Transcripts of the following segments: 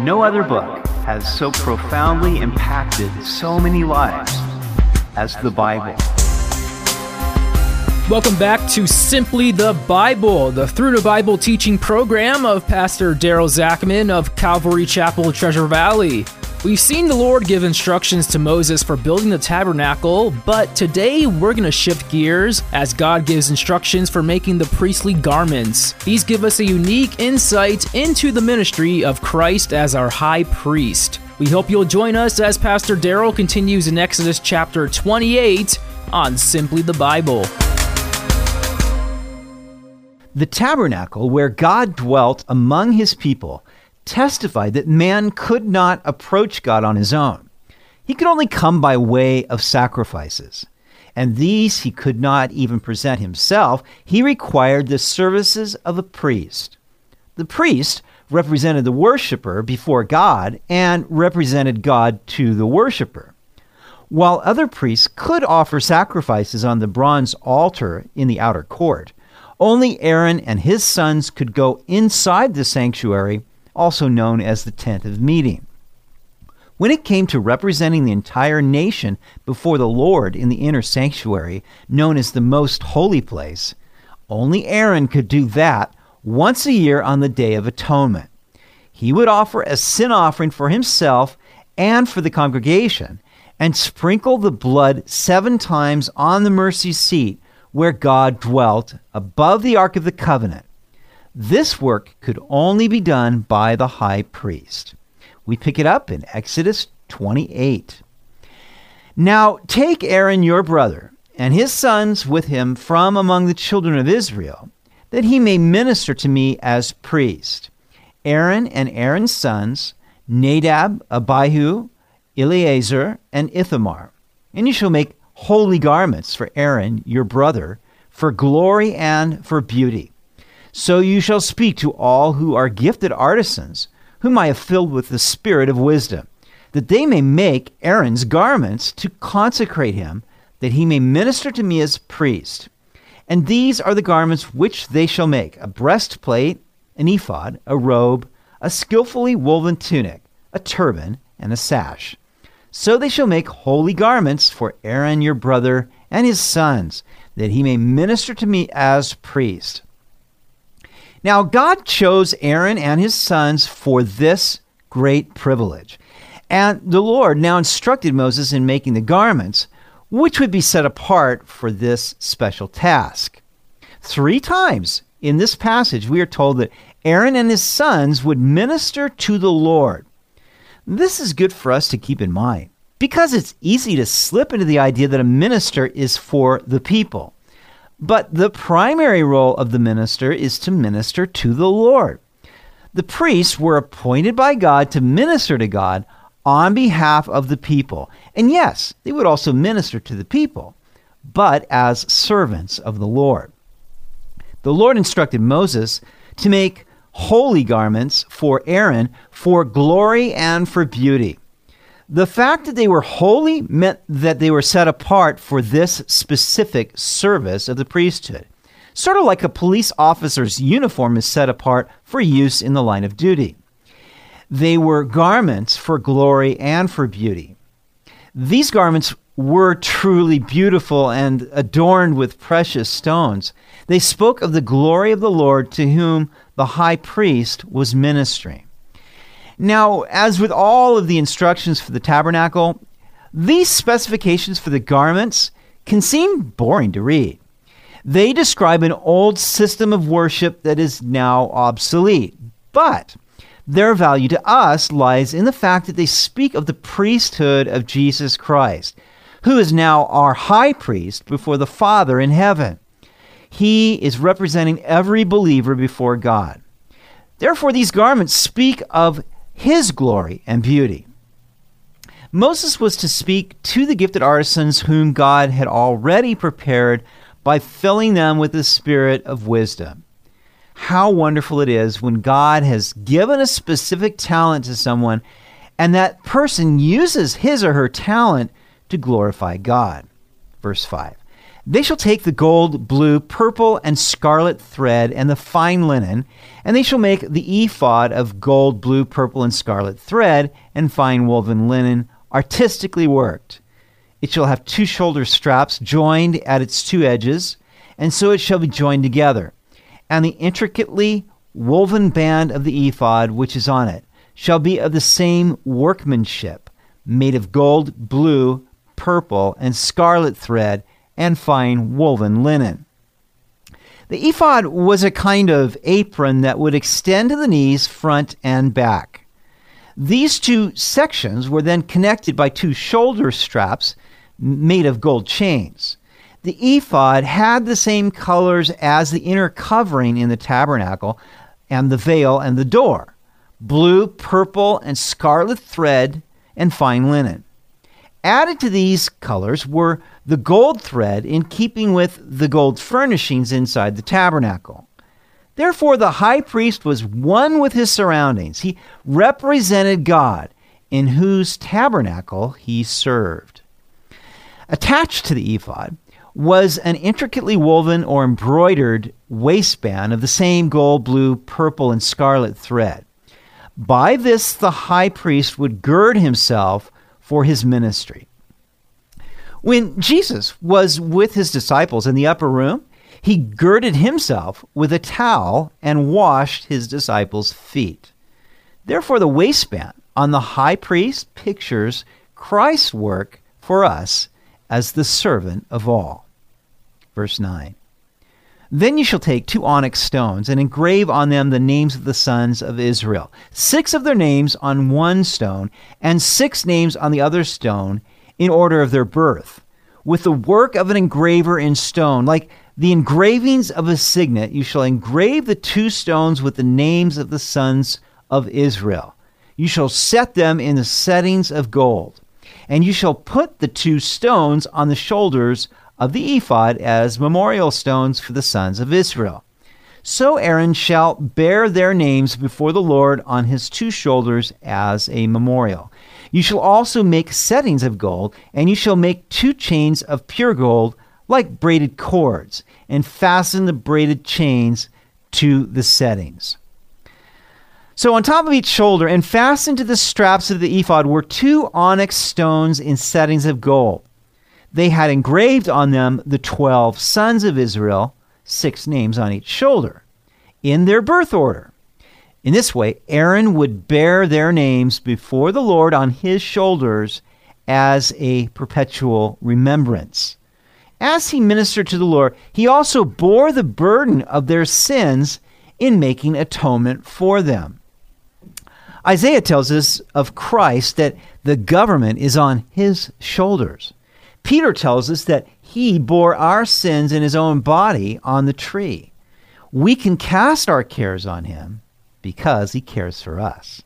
No other book has so profoundly impacted so many lives as the Bible. Welcome back to Simply the Bible, the Through the Bible teaching program of Pastor Daryl Zachman of Calvary Chapel, Treasure Valley. We've seen the Lord give instructions to Moses for building the tabernacle, but today we're going to shift gears as God gives instructions for making the priestly garments. These give us a unique insight into the ministry of Christ as our high priest. We hope you'll join us as Pastor Daryl continues in Exodus chapter 28 on Simply the Bible. The tabernacle where God dwelt among his people testified that man could not approach God on his own. He could only come by way of sacrifices. And these he could not even present himself. He required the services of a priest. The priest represented the worshiper before God and represented God to the worshiper. While other priests could offer sacrifices on the bronze altar in the outer court, only Aaron and his sons could go inside the sanctuary also known as the tent of meeting. When it came to representing the entire nation before the Lord in the inner sanctuary, known as the most holy place, only Aaron could do that once a year on the Day of Atonement. He would offer a sin offering for himself and for the congregation, and sprinkle the blood seven times on the mercy seat where God dwelt above the Ark of the Covenant. This work could only be done by the high priest. We pick it up in Exodus 28. Now take Aaron your brother and his sons with him from among the children of Israel, that he may minister to me as priest. Aaron and Aaron's sons, Nadab, Abihu, Eleazar, and Ithamar. And you shall make holy garments for Aaron your brother, for glory and for beauty. So you shall speak to all who are gifted artisans, whom I have filled with the spirit of wisdom, that they may make Aaron's garments to consecrate him, that he may minister to me as priest. And these are the garments which they shall make a breastplate, an ephod, a robe, a skillfully woven tunic, a turban, and a sash. So they shall make holy garments for Aaron your brother and his sons, that he may minister to me as priest. Now, God chose Aaron and his sons for this great privilege. And the Lord now instructed Moses in making the garments, which would be set apart for this special task. Three times in this passage, we are told that Aaron and his sons would minister to the Lord. This is good for us to keep in mind because it's easy to slip into the idea that a minister is for the people. But the primary role of the minister is to minister to the Lord. The priests were appointed by God to minister to God on behalf of the people. And yes, they would also minister to the people, but as servants of the Lord. The Lord instructed Moses to make holy garments for Aaron for glory and for beauty. The fact that they were holy meant that they were set apart for this specific service of the priesthood. Sort of like a police officer's uniform is set apart for use in the line of duty. They were garments for glory and for beauty. These garments were truly beautiful and adorned with precious stones. They spoke of the glory of the Lord to whom the high priest was ministering. Now, as with all of the instructions for the tabernacle, these specifications for the garments can seem boring to read. They describe an old system of worship that is now obsolete, but their value to us lies in the fact that they speak of the priesthood of Jesus Christ, who is now our high priest before the Father in heaven. He is representing every believer before God. Therefore, these garments speak of his glory and beauty. Moses was to speak to the gifted artisans whom God had already prepared by filling them with the spirit of wisdom. How wonderful it is when God has given a specific talent to someone and that person uses his or her talent to glorify God. Verse 5. They shall take the gold, blue, purple, and scarlet thread and the fine linen, and they shall make the ephod of gold, blue, purple, and scarlet thread and fine woven linen, artistically worked. It shall have two shoulder straps joined at its two edges, and so it shall be joined together. And the intricately woven band of the ephod which is on it shall be of the same workmanship, made of gold, blue, purple, and scarlet thread and fine woven linen. The ephod was a kind of apron that would extend to the knees, front and back. These two sections were then connected by two shoulder straps made of gold chains. The ephod had the same colors as the inner covering in the tabernacle and the veil and the door blue, purple, and scarlet thread and fine linen. Added to these colors were the gold thread in keeping with the gold furnishings inside the tabernacle. Therefore, the high priest was one with his surroundings. He represented God, in whose tabernacle he served. Attached to the ephod was an intricately woven or embroidered waistband of the same gold, blue, purple, and scarlet thread. By this, the high priest would gird himself for his ministry. When Jesus was with his disciples in the upper room, he girded himself with a towel and washed his disciples' feet. Therefore, the waistband on the high priest pictures Christ's work for us as the servant of all. Verse 9 Then you shall take two onyx stones and engrave on them the names of the sons of Israel, six of their names on one stone, and six names on the other stone in order of their birth, with the work of an engraver in stone. Like the engravings of a signet, you shall engrave the two stones with the names of the sons of Israel. You shall set them in the settings of gold, and you shall put the two stones on the shoulders of the ephod as memorial stones for the sons of Israel. So Aaron shall bear their names before the Lord on his two shoulders as a memorial. You shall also make settings of gold, and you shall make two chains of pure gold, like braided cords, and fasten the braided chains to the settings. So, on top of each shoulder and fastened to the straps of the ephod were two onyx stones in settings of gold. They had engraved on them the twelve sons of Israel, six names on each shoulder, in their birth order. In this way, Aaron would bear their names before the Lord on his shoulders as a perpetual remembrance. As he ministered to the Lord, he also bore the burden of their sins in making atonement for them. Isaiah tells us of Christ that the government is on his shoulders. Peter tells us that he bore our sins in his own body on the tree. We can cast our cares on him because he cares for us.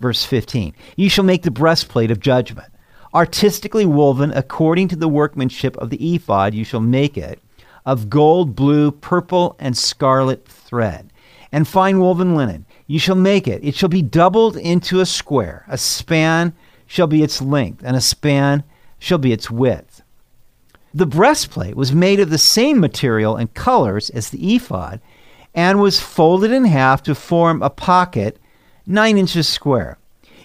Verse 15 You shall make the breastplate of judgment. Artistically woven according to the workmanship of the ephod, you shall make it of gold, blue, purple, and scarlet thread, and fine woven linen. You shall make it. It shall be doubled into a square. A span shall be its length, and a span shall be its width. The breastplate was made of the same material and colors as the ephod and was folded in half to form a pocket nine inches square.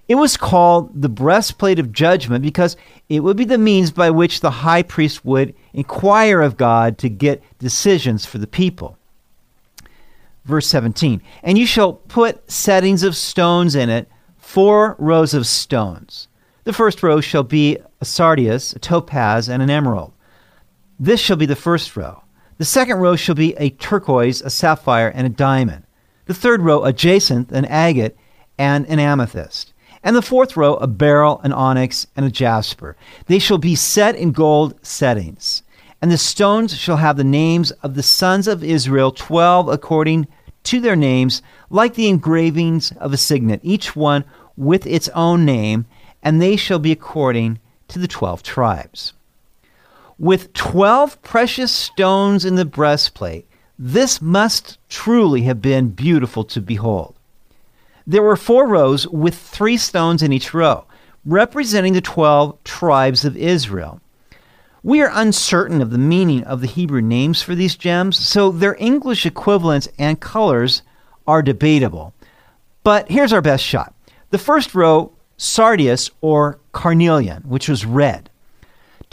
It was called the breastplate of judgment because it would be the means by which the high priest would inquire of God to get decisions for the people. Verse 17 And you shall put settings of stones in it, four rows of stones. The first row shall be a sardius, a topaz, and an emerald. This shall be the first row. The second row shall be a turquoise, a sapphire, and a diamond. The third row, a jacinth, an agate, and an amethyst. And the fourth row, a beryl, an onyx, and a jasper. They shall be set in gold settings. And the stones shall have the names of the sons of Israel, twelve according to their names, like the engravings of a signet, each one with its own name, and they shall be according to the twelve tribes with 12 precious stones in the breastplate. This must truly have been beautiful to behold. There were four rows with three stones in each row, representing the 12 tribes of Israel. We are uncertain of the meaning of the Hebrew names for these gems, so their English equivalents and colors are debatable. But here's our best shot. The first row, sardius or carnelian, which was red,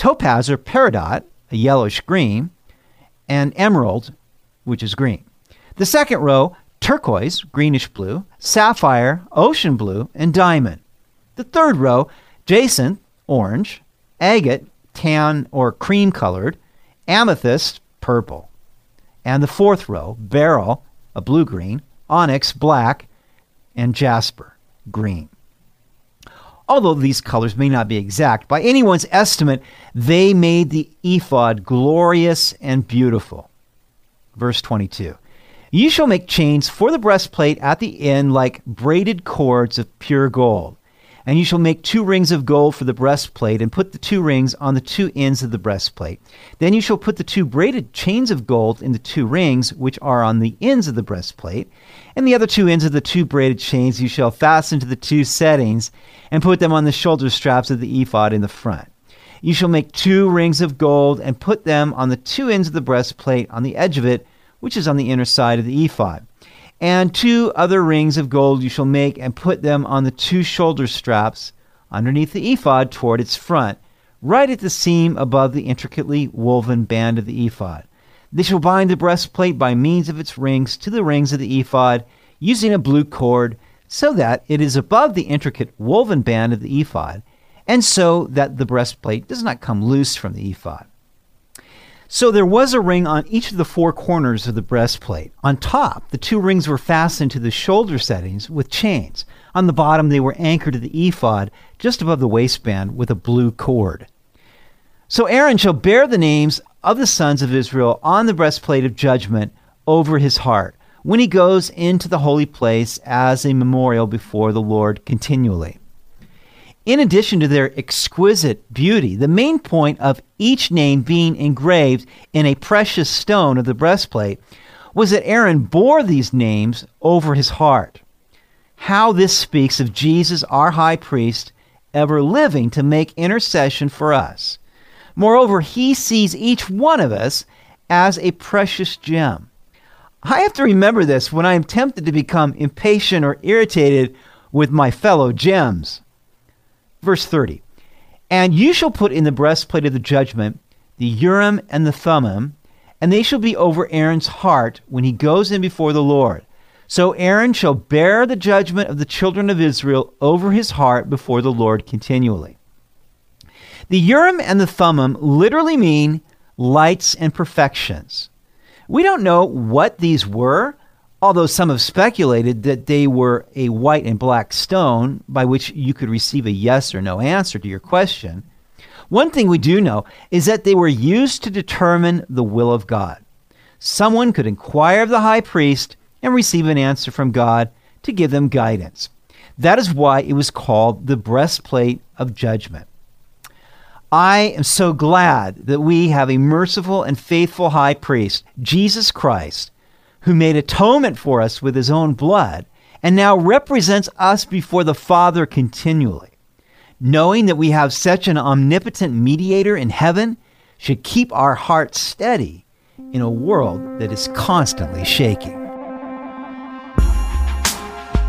topaz or peridot, a yellowish green, and emerald, which is green. The second row, turquoise, greenish blue, sapphire, ocean blue, and diamond. The third row, jacinth, orange, agate, tan or cream colored, amethyst, purple. And the fourth row, beryl, a blue green, onyx, black, and jasper, green. Although these colors may not be exact, by anyone's estimate, they made the ephod glorious and beautiful. Verse 22 You shall make chains for the breastplate at the end like braided cords of pure gold. And you shall make two rings of gold for the breastplate, and put the two rings on the two ends of the breastplate. Then you shall put the two braided chains of gold in the two rings which are on the ends of the breastplate. And the other two ends of the two braided chains you shall fasten to the two settings, and put them on the shoulder straps of the ephod in the front. You shall make two rings of gold, and put them on the two ends of the breastplate on the edge of it, which is on the inner side of the ephod. And two other rings of gold you shall make and put them on the two shoulder straps underneath the ephod toward its front, right at the seam above the intricately woven band of the ephod. They shall bind the breastplate by means of its rings to the rings of the ephod, using a blue cord, so that it is above the intricate woven band of the ephod, and so that the breastplate does not come loose from the ephod. So there was a ring on each of the four corners of the breastplate. On top, the two rings were fastened to the shoulder settings with chains. On the bottom, they were anchored to the ephod just above the waistband with a blue cord. So Aaron shall bear the names of the sons of Israel on the breastplate of judgment over his heart when he goes into the holy place as a memorial before the Lord continually. In addition to their exquisite beauty, the main point of each name being engraved in a precious stone of the breastplate was that Aaron bore these names over his heart. How this speaks of Jesus, our high priest, ever living to make intercession for us. Moreover, he sees each one of us as a precious gem. I have to remember this when I am tempted to become impatient or irritated with my fellow gems. Verse 30 And you shall put in the breastplate of the judgment the Urim and the Thummim, and they shall be over Aaron's heart when he goes in before the Lord. So Aaron shall bear the judgment of the children of Israel over his heart before the Lord continually. The Urim and the Thummim literally mean lights and perfections. We don't know what these were, although some have speculated that they were a white and black stone by which you could receive a yes or no answer to your question. One thing we do know is that they were used to determine the will of God. Someone could inquire of the high priest and receive an answer from God to give them guidance. That is why it was called the breastplate of judgment. I am so glad that we have a merciful and faithful high priest, Jesus Christ, who made atonement for us with his own blood and now represents us before the Father continually. Knowing that we have such an omnipotent mediator in heaven should keep our hearts steady in a world that is constantly shaking.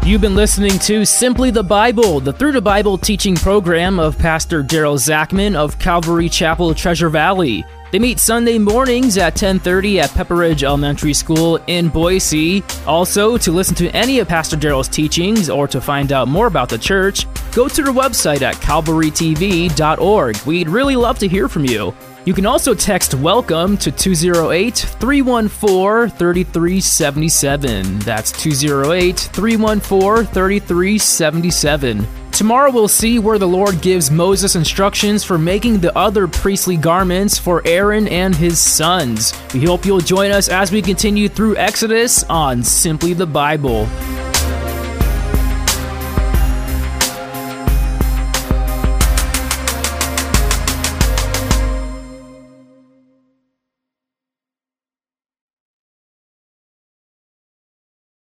You've been listening to Simply the Bible, the Through the Bible teaching program of Pastor Daryl Zachman of Calvary Chapel, Treasure Valley. They meet Sunday mornings at 10:30 at Pepperidge Elementary School in Boise. Also, to listen to any of Pastor Daryl's teachings or to find out more about the church, go to their website at calvarytv.org. We'd really love to hear from you. You can also text WELCOME to 208 314 3377. That's 208 314 3377. Tomorrow we'll see where the Lord gives Moses instructions for making the other priestly garments for Aaron and his sons. We hope you'll join us as we continue through Exodus on Simply the Bible.